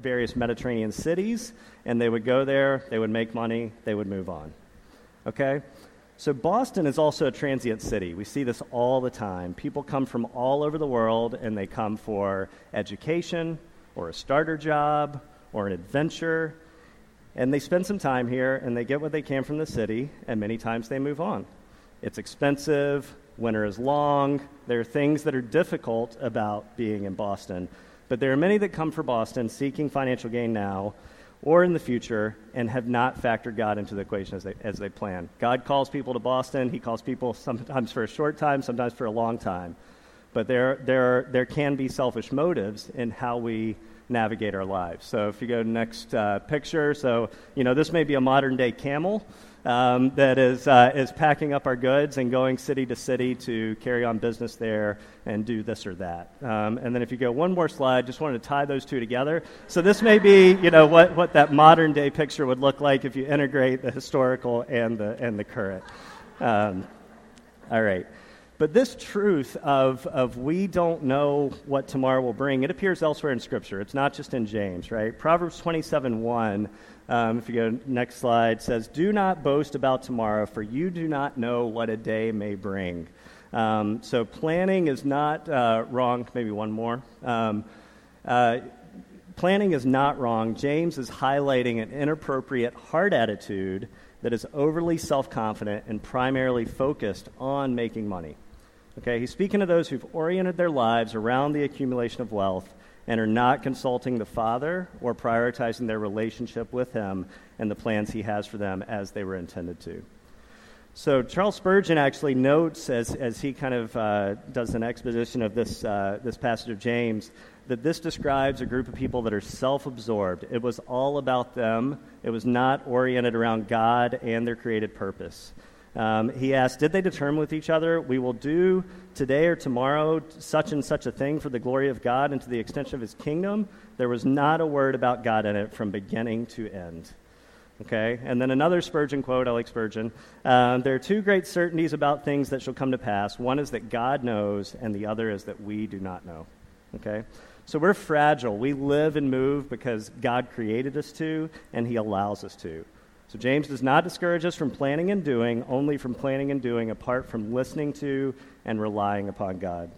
various Mediterranean cities, and they would go there, they would make money, they would move on. Okay? So, Boston is also a transient city. We see this all the time. People come from all over the world, and they come for education, or a starter job, or an adventure. And they spend some time here, and they get what they can from the city, and many times they move on. It's expensive, winter is long, there are things that are difficult about being in Boston. But there are many that come for Boston seeking financial gain now or in the future and have not factored God into the equation as they, as they plan. God calls people to Boston. He calls people sometimes for a short time, sometimes for a long time. But there, there, there can be selfish motives in how we navigate our lives. So if you go to next uh, picture, so, you know, this may be a modern day camel um, that is, uh, is packing up our goods and going city to city to carry on business there and do this or that. Um, and then if you go one more slide, just wanted to tie those two together. So this may be, you know, what, what that modern day picture would look like if you integrate the historical and the, and the current. Um, all right. But this truth of, of we don't know what tomorrow will bring, it appears elsewhere in Scripture. It's not just in James, right? Proverbs 27 1 um, if you go next slide, says, "Do not boast about tomorrow, for you do not know what a day may bring." Um, so planning is not uh, wrong. Maybe one more. Um, uh, planning is not wrong. James is highlighting an inappropriate heart attitude that is overly self-confident and primarily focused on making money. Okay, he's speaking to those who've oriented their lives around the accumulation of wealth and are not consulting the Father or prioritizing their relationship with Him and the plans He has for them as they were intended to. So, Charles Spurgeon actually notes, as, as he kind of uh, does an exposition of this, uh, this passage of James, that this describes a group of people that are self absorbed. It was all about them, it was not oriented around God and their created purpose. Um, he asked, Did they determine with each other, we will do today or tomorrow such and such a thing for the glory of God and to the extension of his kingdom? There was not a word about God in it from beginning to end. Okay? And then another Spurgeon quote, I like Spurgeon. Um, there are two great certainties about things that shall come to pass. One is that God knows, and the other is that we do not know. Okay? So we're fragile. We live and move because God created us to, and He allows us to. So James does not discourage us from planning and doing, only from planning and doing apart from listening to and relying upon God.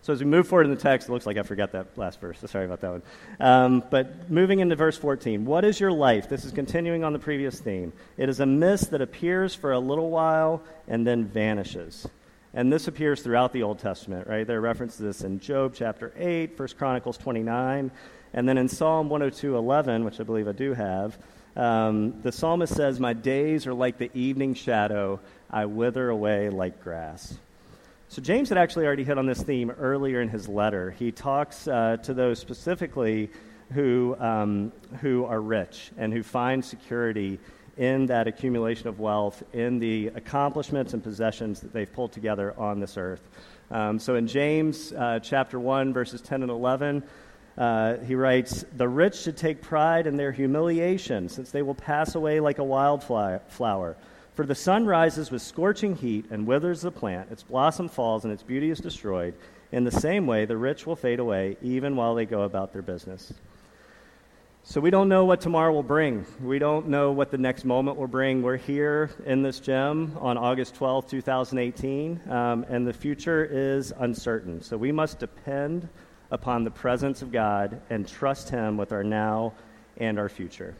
So as we move forward in the text, it looks like I forgot that last verse. So sorry about that one. Um, but moving into verse 14, what is your life? This is continuing on the previous theme. It is a mist that appears for a little while and then vanishes. And this appears throughout the Old Testament, right? There are references to this in Job chapter 8, 1 Chronicles 29, and then in Psalm 102, 11, which I believe I do have. Um, the psalmist says, My days are like the evening shadow, I wither away like grass. So, James had actually already hit on this theme earlier in his letter. He talks uh, to those specifically who, um, who are rich and who find security in that accumulation of wealth, in the accomplishments and possessions that they've pulled together on this earth. Um, so, in James uh, chapter 1, verses 10 and 11, uh, he writes, The rich should take pride in their humiliation, since they will pass away like a wildflower. For the sun rises with scorching heat and withers the plant, its blossom falls, and its beauty is destroyed. In the same way, the rich will fade away, even while they go about their business. So we don't know what tomorrow will bring. We don't know what the next moment will bring. We're here in this gym on August 12, 2018, um, and the future is uncertain. So we must depend upon the presence of God and trust Him with our now and our future.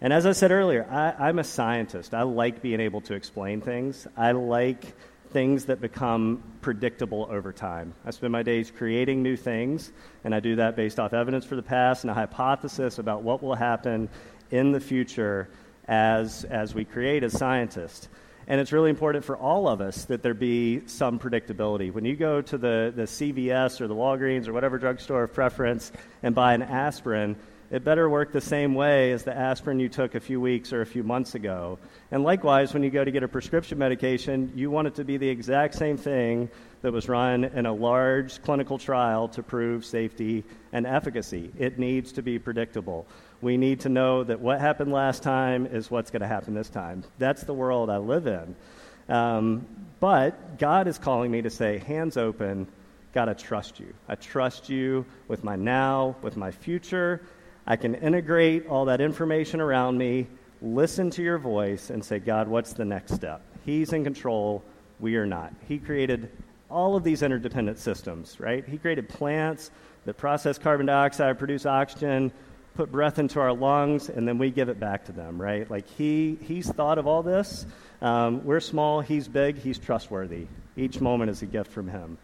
And as I said earlier, I, am a scientist. I like being able to explain things. I like things that become predictable over time. I spend my days creating new things, and I do that based off evidence for the past and a hypothesis about what will happen in the future as, as we create as scientists. And it's really important for all of us that there be some predictability. When you go to the, the CVS or the Walgreens or whatever drugstore of preference and buy an aspirin, it better work the same way as the aspirin you took a few weeks or a few months ago. And likewise, when you go to get a prescription medication, you want it to be the exact same thing that was run in a large clinical trial to prove safety and efficacy. It needs to be predictable. We need to know that what happened last time is what's going to happen this time. That's the world I live in. Um, but God is calling me to say, hands open, God, I trust you. I trust you with my now, with my future. I can integrate all that information around me, listen to your voice, and say, God, what's the next step? He's in control. We are not. He created all of these interdependent systems, right? He created plants that process carbon dioxide, produce oxygen, put breath into our lungs, and then we give it back to them, right? Like he, he's thought of all this. Um, we're small, he's big, he's trustworthy. Each moment is a gift from him.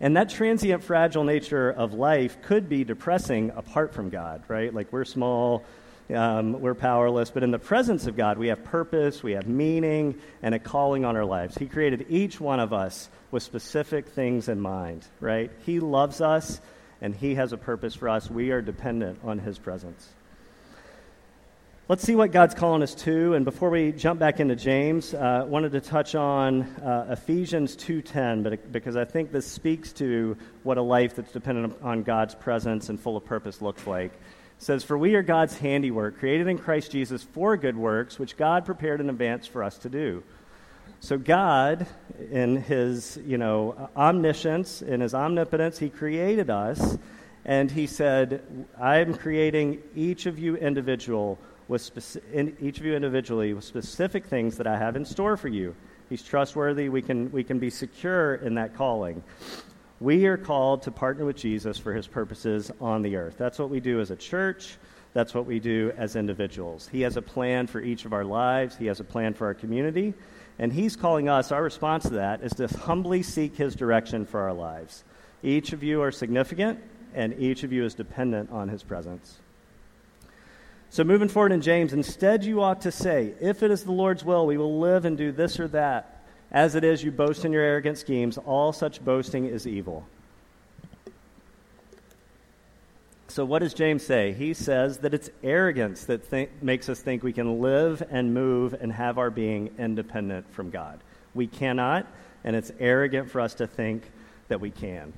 And that transient, fragile nature of life could be depressing apart from God, right? Like we're small, um, we're powerless, but in the presence of God, we have purpose, we have meaning, and a calling on our lives. He created each one of us with specific things in mind, right? He loves us and He has a purpose for us. We are dependent on His presence. Let's see what God's calling us to. And before we jump back into James, I uh, wanted to touch on uh, Ephesians 2.10 but, because I think this speaks to what a life that's dependent on God's presence and full of purpose looks like. It says, For we are God's handiwork, created in Christ Jesus for good works, which God prepared in advance for us to do. So God, in his, you know, omniscience, in his omnipotence, he created us, and he said, "I'm creating each of you individual with speci- each of you individually with specific things that I have in store for you." He's trustworthy. We can we can be secure in that calling. We are called to partner with Jesus for his purposes on the earth. That's what we do as a church. That's what we do as individuals. He has a plan for each of our lives. He has a plan for our community. And He's calling us, our response to that is to humbly seek His direction for our lives. Each of you are significant, and each of you is dependent on His presence. So, moving forward in James, instead you ought to say, If it is the Lord's will, we will live and do this or that. As it is, you boast in your arrogant schemes. All such boasting is evil. So, what does James say? He says that it's arrogance that th- makes us think we can live and move and have our being independent from God. We cannot, and it's arrogant for us to think that we can.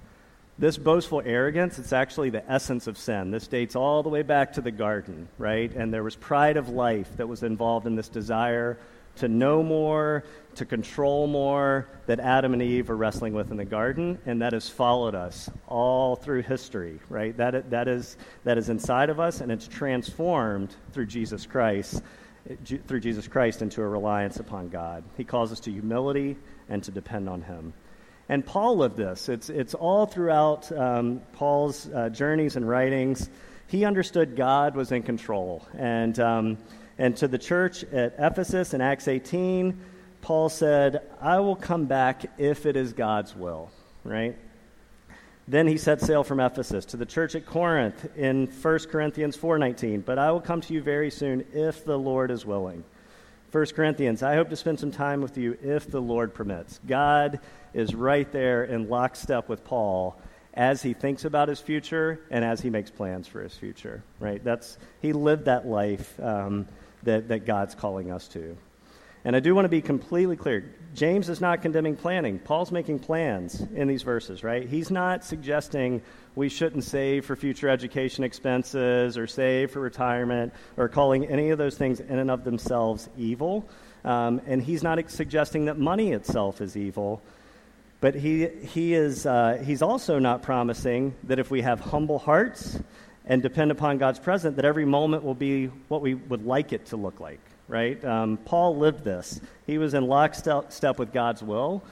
This boastful arrogance, it's actually the essence of sin. This dates all the way back to the garden, right? And there was pride of life that was involved in this desire to know more, to control more that Adam and Eve are wrestling with in the garden, and that has followed us all through history, right? That, that, is, that is inside of us, and it's transformed through Jesus Christ, through Jesus Christ into a reliance upon God. He calls us to humility and to depend on Him. And Paul lived this. It's, it's all throughout um, Paul's uh, journeys and writings. He understood God was in control. And, um, and to the church at Ephesus in Acts 18, Paul said, I will come back if it is God's will, right? Then he set sail from Ephesus to the church at Corinth in 1 Corinthians 4:19, but I will come to you very soon if the Lord is willing. 1 Corinthians, I hope to spend some time with you if the Lord permits. God is right there in lockstep with Paul as he thinks about his future and as he makes plans for his future, right? That's, he lived that life um, that, that God's calling us to. And I do want to be completely clear. James is not condemning planning. Paul's making plans in these verses, right? He's not suggesting we shouldn't save for future education expenses or save for retirement or calling any of those things in and of themselves evil. Um, and he's not suggesting that money itself is evil. But he, he is, uh, he's also not promising that if we have humble hearts and depend upon God's presence, that every moment will be what we would like it to look like right? Um, Paul lived this. He was in lockstep with God's will.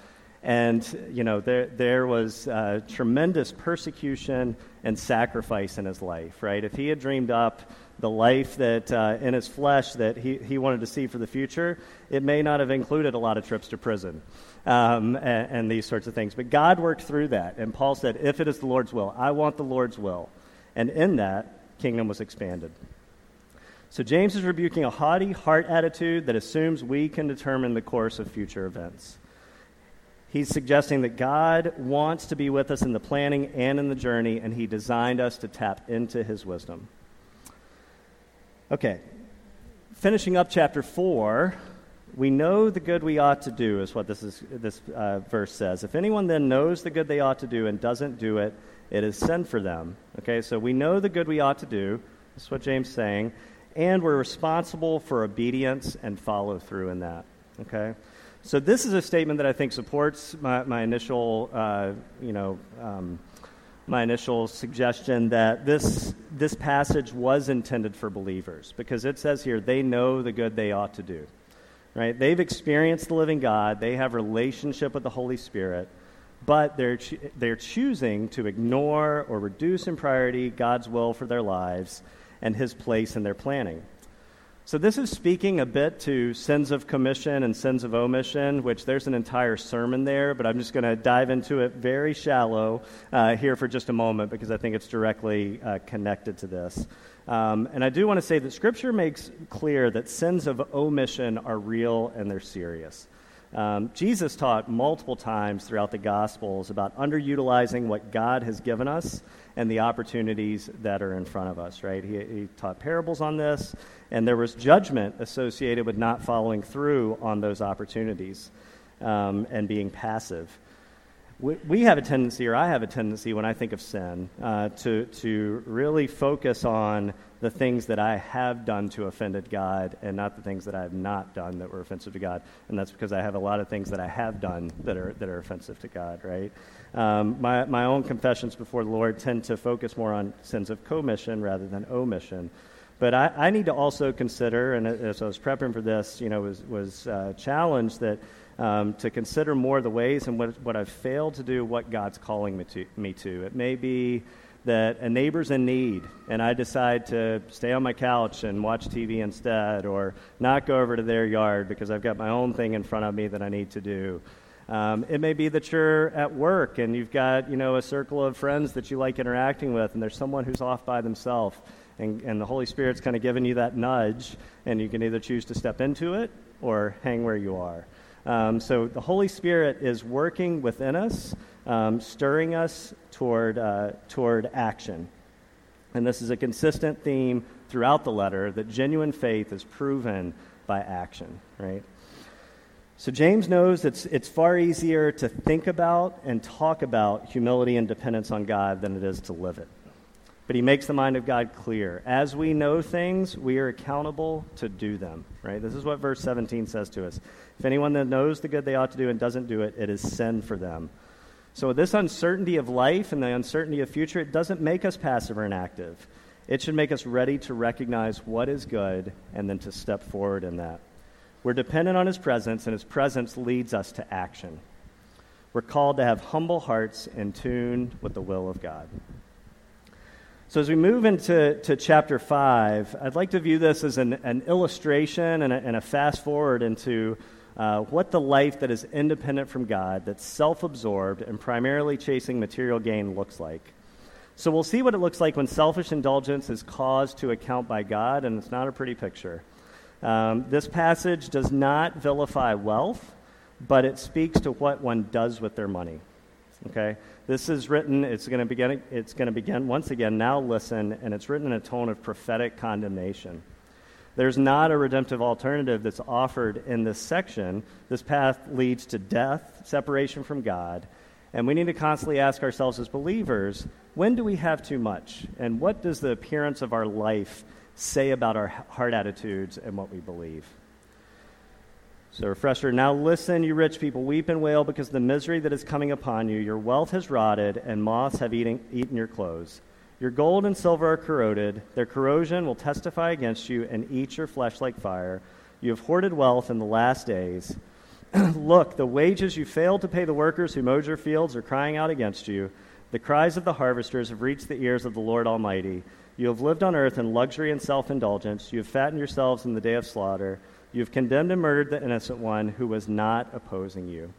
And, you know, there, there was uh, tremendous persecution and sacrifice in his life, right? If he had dreamed up the life that uh, in his flesh that he, he wanted to see for the future, it may not have included a lot of trips to prison um, and, and these sorts of things. But God worked through that. And Paul said, if it is the Lord's will, I want the Lord's will. And in that, kingdom was expanded. So James is rebuking a haughty heart attitude that assumes we can determine the course of future events. He's suggesting that God wants to be with us in the planning and in the journey, and He designed us to tap into His wisdom. Okay, finishing up chapter 4, we know the good we ought to do, is what this, is, this uh, verse says. If anyone then knows the good they ought to do and doesn't do it, it is sin for them. Okay, so we know the good we ought to do. That's what James is saying and we're responsible for obedience and follow through in that. Okay? So this is a statement that I think supports my, my initial, uh, you know, um, my initial suggestion that this this passage was intended for believers because it says here they know the good they ought to do, right? They've experienced the living God, they have relationship with the Holy Spirit, but they're cho- they're choosing to ignore or reduce in priority God's will for their lives and His place in their planning. So, this is speaking a bit to sins of commission and sins of omission, which there's an entire sermon there, but I'm just going to dive into it very shallow uh, here for just a moment because I think it's directly uh, connected to this. Um, and I do want to say that Scripture makes clear that sins of omission are real and they're serious. Um, Jesus taught multiple times throughout the Gospels about underutilizing what God has given us and the opportunities that are in front of us, right? He, he taught parables on this, and there was judgment associated with not following through on those opportunities um, and being passive. We, we, have a tendency, or I have a tendency, when I think of sin, uh, to, to really focus on the things that I have done to offended God and not the things that I have not done that were offensive to God. And that's because I have a lot of things that I have done that are, that are offensive to God, right? Um, my, my own confessions before the Lord tend to focus more on sins of commission rather than omission. But I, I need to also consider, and as I was prepping for this, you know, was, was uh, challenged that um, to consider more the ways in what, what I've failed to do, what God's calling me to, me to. It may be that a neighbor's in need and I decide to stay on my couch and watch TV instead or not go over to their yard because I've got my own thing in front of me that I need to do. Um, it may be that you're at work and you've got you know a circle of friends that you like interacting with, and there's someone who's off by themselves, and, and the Holy Spirit's kind of giving you that nudge, and you can either choose to step into it or hang where you are. Um, so the Holy Spirit is working within us, um, stirring us toward, uh, toward action. And this is a consistent theme throughout the letter that genuine faith is proven by action, right? So James knows it's, it's far easier to think about and talk about humility and dependence on God than it is to live it. But he makes the mind of God clear. As we know things, we are accountable to do them, right? This is what verse 17 says to us. If anyone that knows the good they ought to do and doesn't do it, it is sin for them. So, this uncertainty of life and the uncertainty of future, it doesn't make us passive or inactive. It should make us ready to recognize what is good and then to step forward in that. We're dependent on His presence, and His presence leads us to action. We're called to have humble hearts in tune with the will of God. So, as we move into to chapter 5, I'd like to view this as an, an illustration and a, and a fast forward into uh, what the life that is independent from God, that's self absorbed, and primarily chasing material gain looks like. So we'll see what it looks like when selfish indulgence is caused to account by God, and it's not a pretty picture. Um, this passage does not vilify wealth, but it speaks to what one does with their money. Okay? This is written, it's going to begin, it's going to begin once again, now listen, and it's written in a tone of prophetic condemnation. There's not a redemptive alternative that's offered in this section. This path leads to death, separation from God. And we need to constantly ask ourselves as believers when do we have too much? And what does the appearance of our life say about our heart attitudes and what we believe? So, refresher now listen, you rich people, weep and wail because the misery that is coming upon you. Your wealth has rotted, and moths have eaten, eaten your clothes. Your gold and silver are corroded. Their corrosion will testify against you and eat your flesh like fire. You have hoarded wealth in the last days. Look, the wages you failed to pay the workers who mowed your fields are crying out against you. The cries of the harvesters have reached the ears of the Lord Almighty. You have lived on earth in luxury and self indulgence. You have fattened yourselves in the day of slaughter. You have condemned and murdered the innocent one who was not opposing you.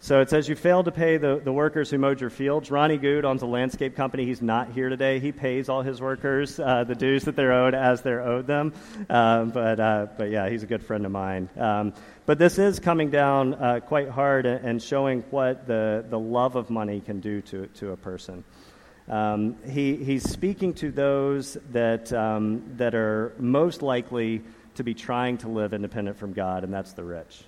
So it says you failed to pay the, the workers who mowed your fields. Ronnie Good owns a landscape company. He's not here today. He pays all his workers uh, the dues that they're owed as they're owed them. Um, but, uh, but yeah, he's a good friend of mine. Um, but this is coming down uh, quite hard and showing what the, the love of money can do to, to a person. Um, he, he's speaking to those that, um, that are most likely to be trying to live independent from God, and that's the rich.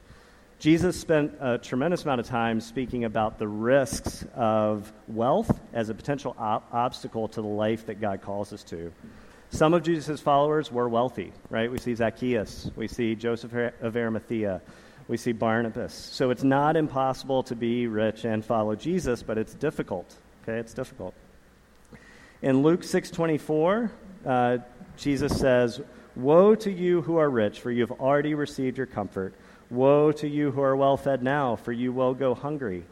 Jesus spent a tremendous amount of time speaking about the risks of wealth as a potential op- obstacle to the life that God calls us to. Some of Jesus' followers were wealthy, right? We see Zacchaeus, we see Joseph of Arimathea. We see Barnabas. So it's not impossible to be rich and follow Jesus, but it's difficult. Okay, it's difficult. In Luke 6:24, uh, Jesus says, "Woe to you who are rich, for you have already received your comfort. Woe to you who are well fed now, for you will go hungry."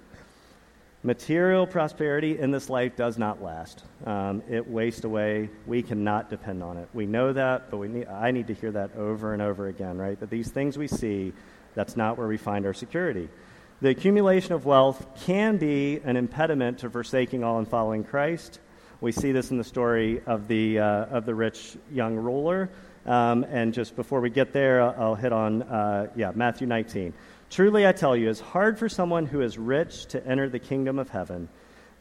Material prosperity in this life does not last. Um, it wastes away. We cannot depend on it. We know that, but we need, I need to hear that over and over again, right? That these things we see, that's not where we find our security. The accumulation of wealth can be an impediment to forsaking all and following Christ. We see this in the story of the, uh, of the rich young ruler. Um, and just before we get there, I'll hit on, uh, yeah, Matthew 19. Truly, I tell you, it's hard for someone who is rich to enter the kingdom of heaven.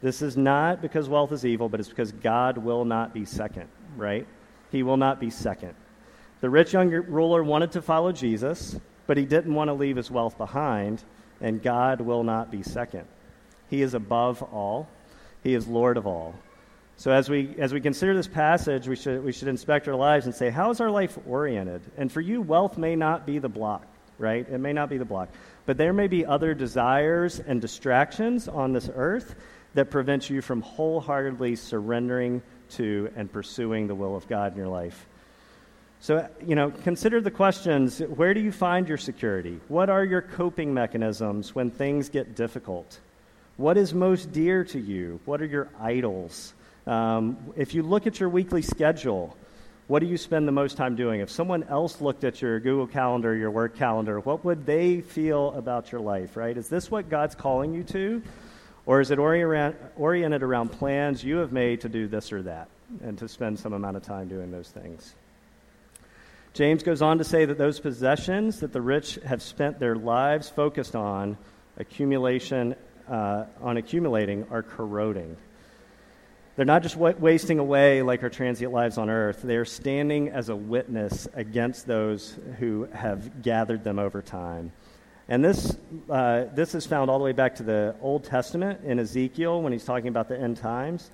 This is not because wealth is evil, but it's because God will not be second, right? He will not be second. The rich young ruler wanted to follow Jesus, but he didn't want to leave his wealth behind, and God will not be second. He is above all, He is Lord of all. So, as we, as we consider this passage, we should, we should inspect our lives and say, how is our life oriented? And for you, wealth may not be the block right? It may not be the block. But there may be other desires and distractions on this earth that prevent you from wholeheartedly surrendering to and pursuing the will of God in your life. So, you know, consider the questions where do you find your security? What are your coping mechanisms when things get difficult? What is most dear to you? What are your idols? Um, if you look at your weekly schedule, what do you spend the most time doing? If someone else looked at your Google Calendar, your work calendar, what would they feel about your life, right? Is this what God's calling you to? Or is it oriented around plans you have made to do this or that and to spend some amount of time doing those things? James goes on to say that those possessions that the rich have spent their lives focused on, accumulation, uh, on accumulating, are corroding. They're not just wasting away like our transient lives on earth, they are standing as a witness against those who have gathered them over time. And this, uh, this is found all the way back to the Old Testament in Ezekiel when he's talking about the end times.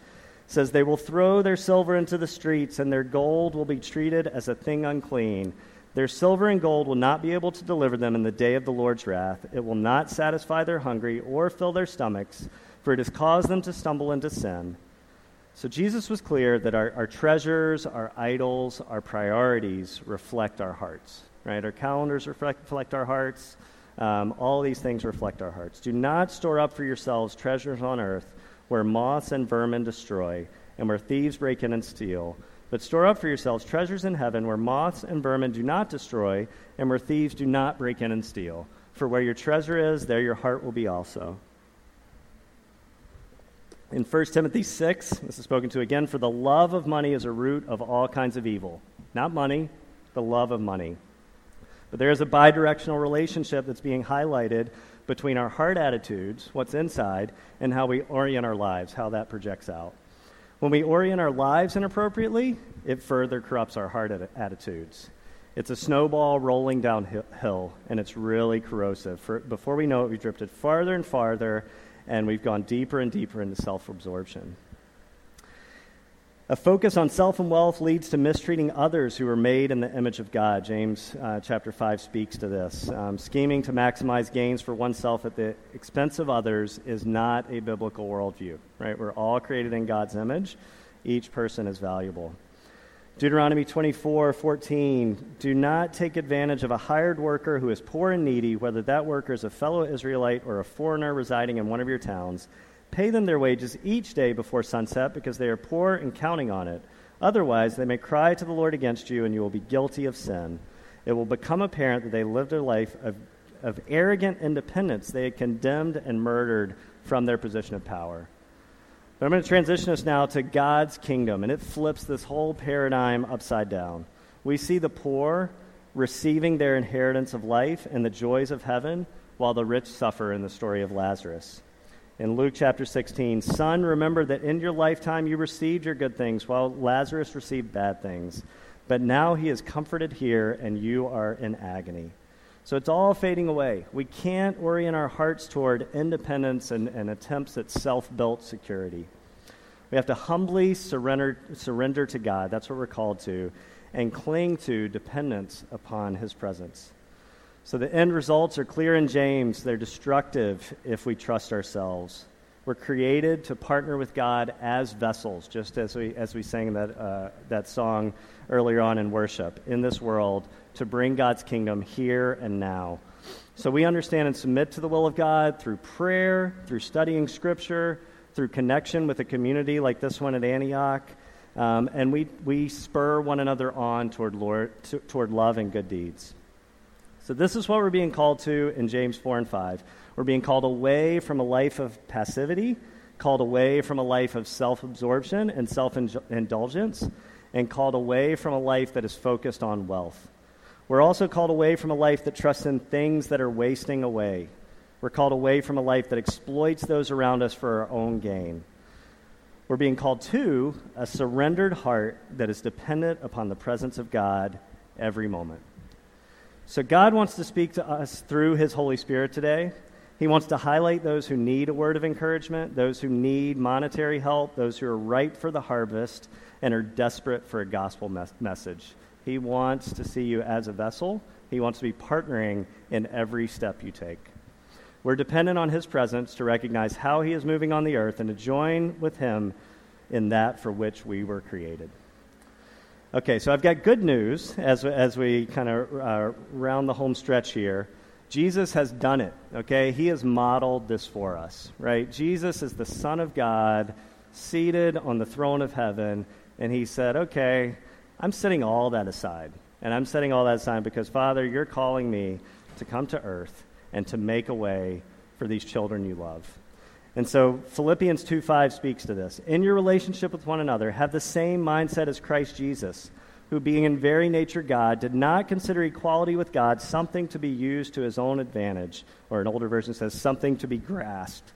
It says, They will throw their silver into the streets, and their gold will be treated as a thing unclean. Their silver and gold will not be able to deliver them in the day of the Lord's wrath. It will not satisfy their hungry or fill their stomachs, for it has caused them to stumble into sin. So Jesus was clear that our, our treasures, our idols, our priorities reflect our hearts, right? Our calendars reflect, reflect our hearts. Um, all these things reflect our hearts. Do not store up for yourselves treasures on earth where moths and vermin destroy and where thieves break in and steal. But store up for yourselves treasures in heaven where moths and vermin do not destroy and where thieves do not break in and steal. For where your treasure is, there your heart will be also. In 1 Timothy 6, this is spoken to again, for the love of money is a root of all kinds of evil. Not money, the love of money. But there is a bidirectional relationship that's being highlighted between our heart attitudes, what's inside, and how we orient our lives, how that projects out. When we orient our lives inappropriately, it further corrupts our heart attitudes. It's a snowball rolling downhill, and it's really corrosive. For, before we know it, we've drifted farther and farther and we've gone deeper and deeper into self absorption. A focus on self and wealth leads to mistreating others who are made in the image of God. James uh, chapter 5 speaks to this. Um, scheming to maximize gains for oneself at the expense of others is not a biblical worldview, right? We're all created in God's image, each person is valuable. Deuteronomy 24, 14. Do not take advantage of a hired worker who is poor and needy, whether that worker is a fellow Israelite or a foreigner residing in one of your towns. Pay them their wages each day before sunset because they are poor and counting on it. Otherwise, they may cry to the Lord against you, and you will be guilty of sin. It will become apparent that they lived a life of, of arrogant independence. They had condemned and murdered from their position of power. But I'm going to transition us now to God's kingdom, and it flips this whole paradigm upside down. We see the poor receiving their inheritance of life and the joys of heaven, while the rich suffer in the story of Lazarus. In Luke chapter 16, Son, remember that in your lifetime you received your good things, while Lazarus received bad things. But now he is comforted here, and you are in agony. So it's all fading away. We can't orient our hearts toward independence and, and attempts at self built security. We have to humbly surrender, surrender to God. That's what we're called to, and cling to dependence upon His presence. So the end results are clear in James. They're destructive if we trust ourselves. We're created to partner with God as vessels, just as we, as we sang that, uh, that song earlier on in worship, in this world, to bring God's kingdom here and now. So we understand and submit to the will of God through prayer, through studying Scripture, through connection with a community like this one at Antioch. Um, and we, we spur one another on toward, Lord, to, toward love and good deeds. So, this is what we're being called to in James 4 and 5. We're being called away from a life of passivity, called away from a life of self absorption and self indulgence, and called away from a life that is focused on wealth. We're also called away from a life that trusts in things that are wasting away. We're called away from a life that exploits those around us for our own gain. We're being called to a surrendered heart that is dependent upon the presence of God every moment. So, God wants to speak to us through His Holy Spirit today. He wants to highlight those who need a word of encouragement, those who need monetary help, those who are ripe for the harvest and are desperate for a gospel mes- message. He wants to see you as a vessel. He wants to be partnering in every step you take. We're dependent on His presence to recognize how He is moving on the earth and to join with Him in that for which we were created. Okay, so I've got good news as, as we kind of uh, round the home stretch here. Jesus has done it, okay? He has modeled this for us, right? Jesus is the Son of God, seated on the throne of heaven, and he said, okay, I'm setting all that aside. And I'm setting all that aside because, Father, you're calling me to come to earth and to make a way for these children you love. And so Philippians 2 5 speaks to this. In your relationship with one another, have the same mindset as Christ Jesus, who, being in very nature God, did not consider equality with God something to be used to his own advantage, or an older version says, something to be grasped.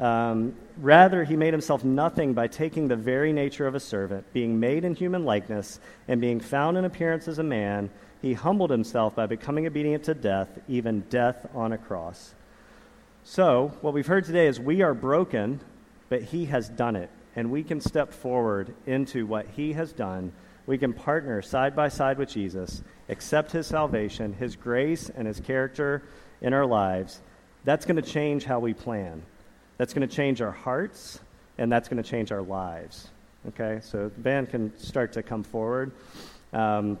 Um, rather, he made himself nothing by taking the very nature of a servant, being made in human likeness, and being found in appearance as a man. He humbled himself by becoming obedient to death, even death on a cross. So, what we've heard today is we are broken, but He has done it. And we can step forward into what He has done. We can partner side by side with Jesus, accept His salvation, His grace, and His character in our lives. That's going to change how we plan. That's going to change our hearts, and that's going to change our lives. Okay, so the band can start to come forward. Um,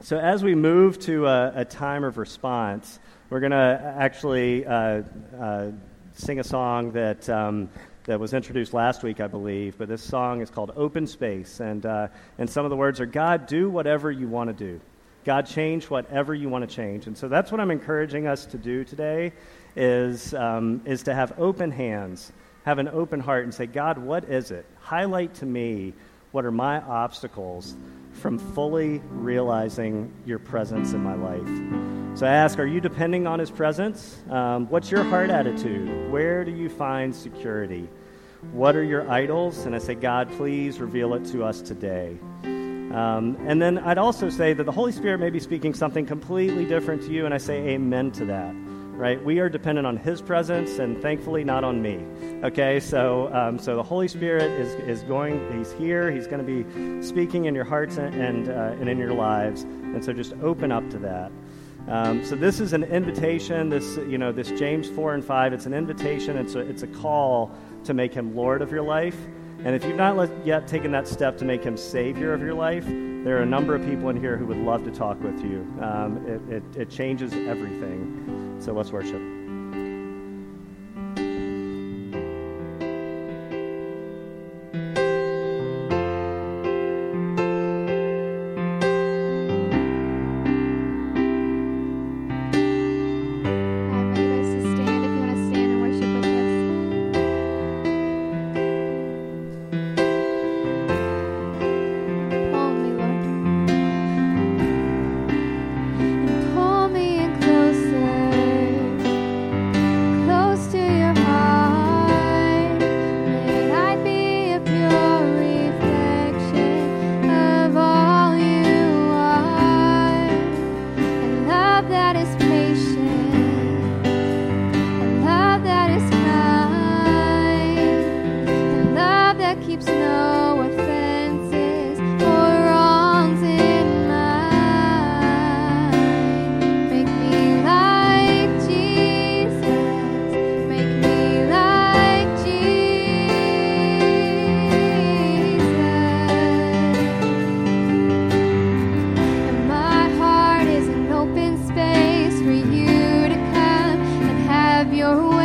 so, as we move to a, a time of response, we're going to actually uh, uh, sing a song that, um, that was introduced last week, I believe. But this song is called Open Space. And, uh, and some of the words are God, do whatever you want to do. God, change whatever you want to change. And so that's what I'm encouraging us to do today is, um, is to have open hands, have an open heart, and say, God, what is it? Highlight to me what are my obstacles from fully realizing your presence in my life. So I ask, are you depending on his presence? Um, what's your heart attitude? Where do you find security? What are your idols? And I say, God, please reveal it to us today. Um, and then I'd also say that the Holy Spirit may be speaking something completely different to you, and I say amen to that right? We are dependent on His presence, and thankfully not on me. Okay, so um, so the Holy Spirit is is going. He's here. He's going to be speaking in your hearts and and, uh, and in your lives, and so just open up to that. Um, so this is an invitation. This you know this James four and five. It's an invitation. It's a it's a call to make Him Lord of your life. And if you've not yet taken that step to make him Savior of your life, there are a number of people in here who would love to talk with you. Um, it, it, it changes everything. So let's worship. know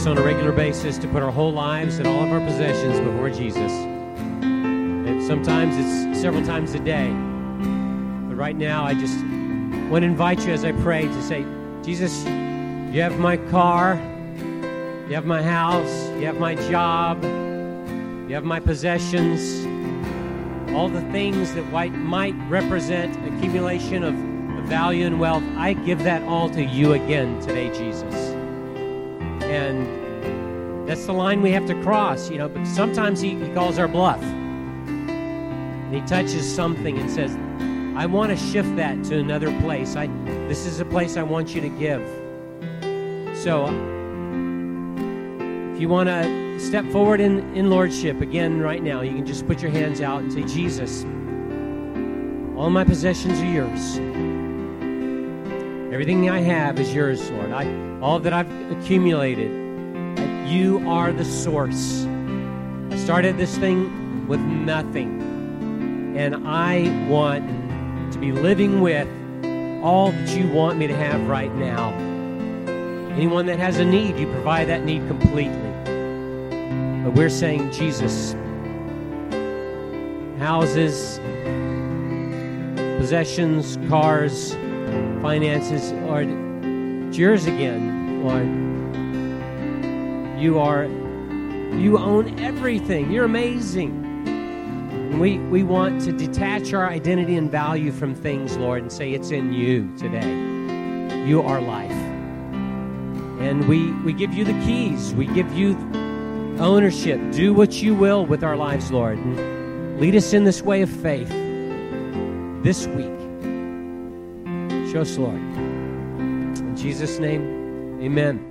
us on a regular basis to put our whole lives and all of our possessions before Jesus. And sometimes it's several times a day. But right now, I just want to invite you as I pray to say, Jesus, you have my car, you have my house, you have my job, you have my possessions, all the things that might represent accumulation of value and wealth. I give that all to you again today, Jesus. And that's the line we have to cross, you know. But sometimes he, he calls our bluff. And he touches something and says, I want to shift that to another place. I, this is a place I want you to give. So, if you want to step forward in, in Lordship again right now, you can just put your hands out and say, Jesus, all my possessions are yours. Everything I have is yours, Lord. I, all that I've accumulated, you are the source. I started this thing with nothing, and I want to be living with all that you want me to have right now. Anyone that has a need, you provide that need completely. But we're saying, Jesus, houses, possessions, cars, finances, are yours again, Lord. You are, you own everything. You're amazing. And we, we want to detach our identity and value from things, Lord, and say it's in you today. You are life. And we, we give you the keys. We give you ownership. Do what you will with our lives, Lord. And lead us in this way of faith this week. Show us, Lord. In Jesus' name, amen.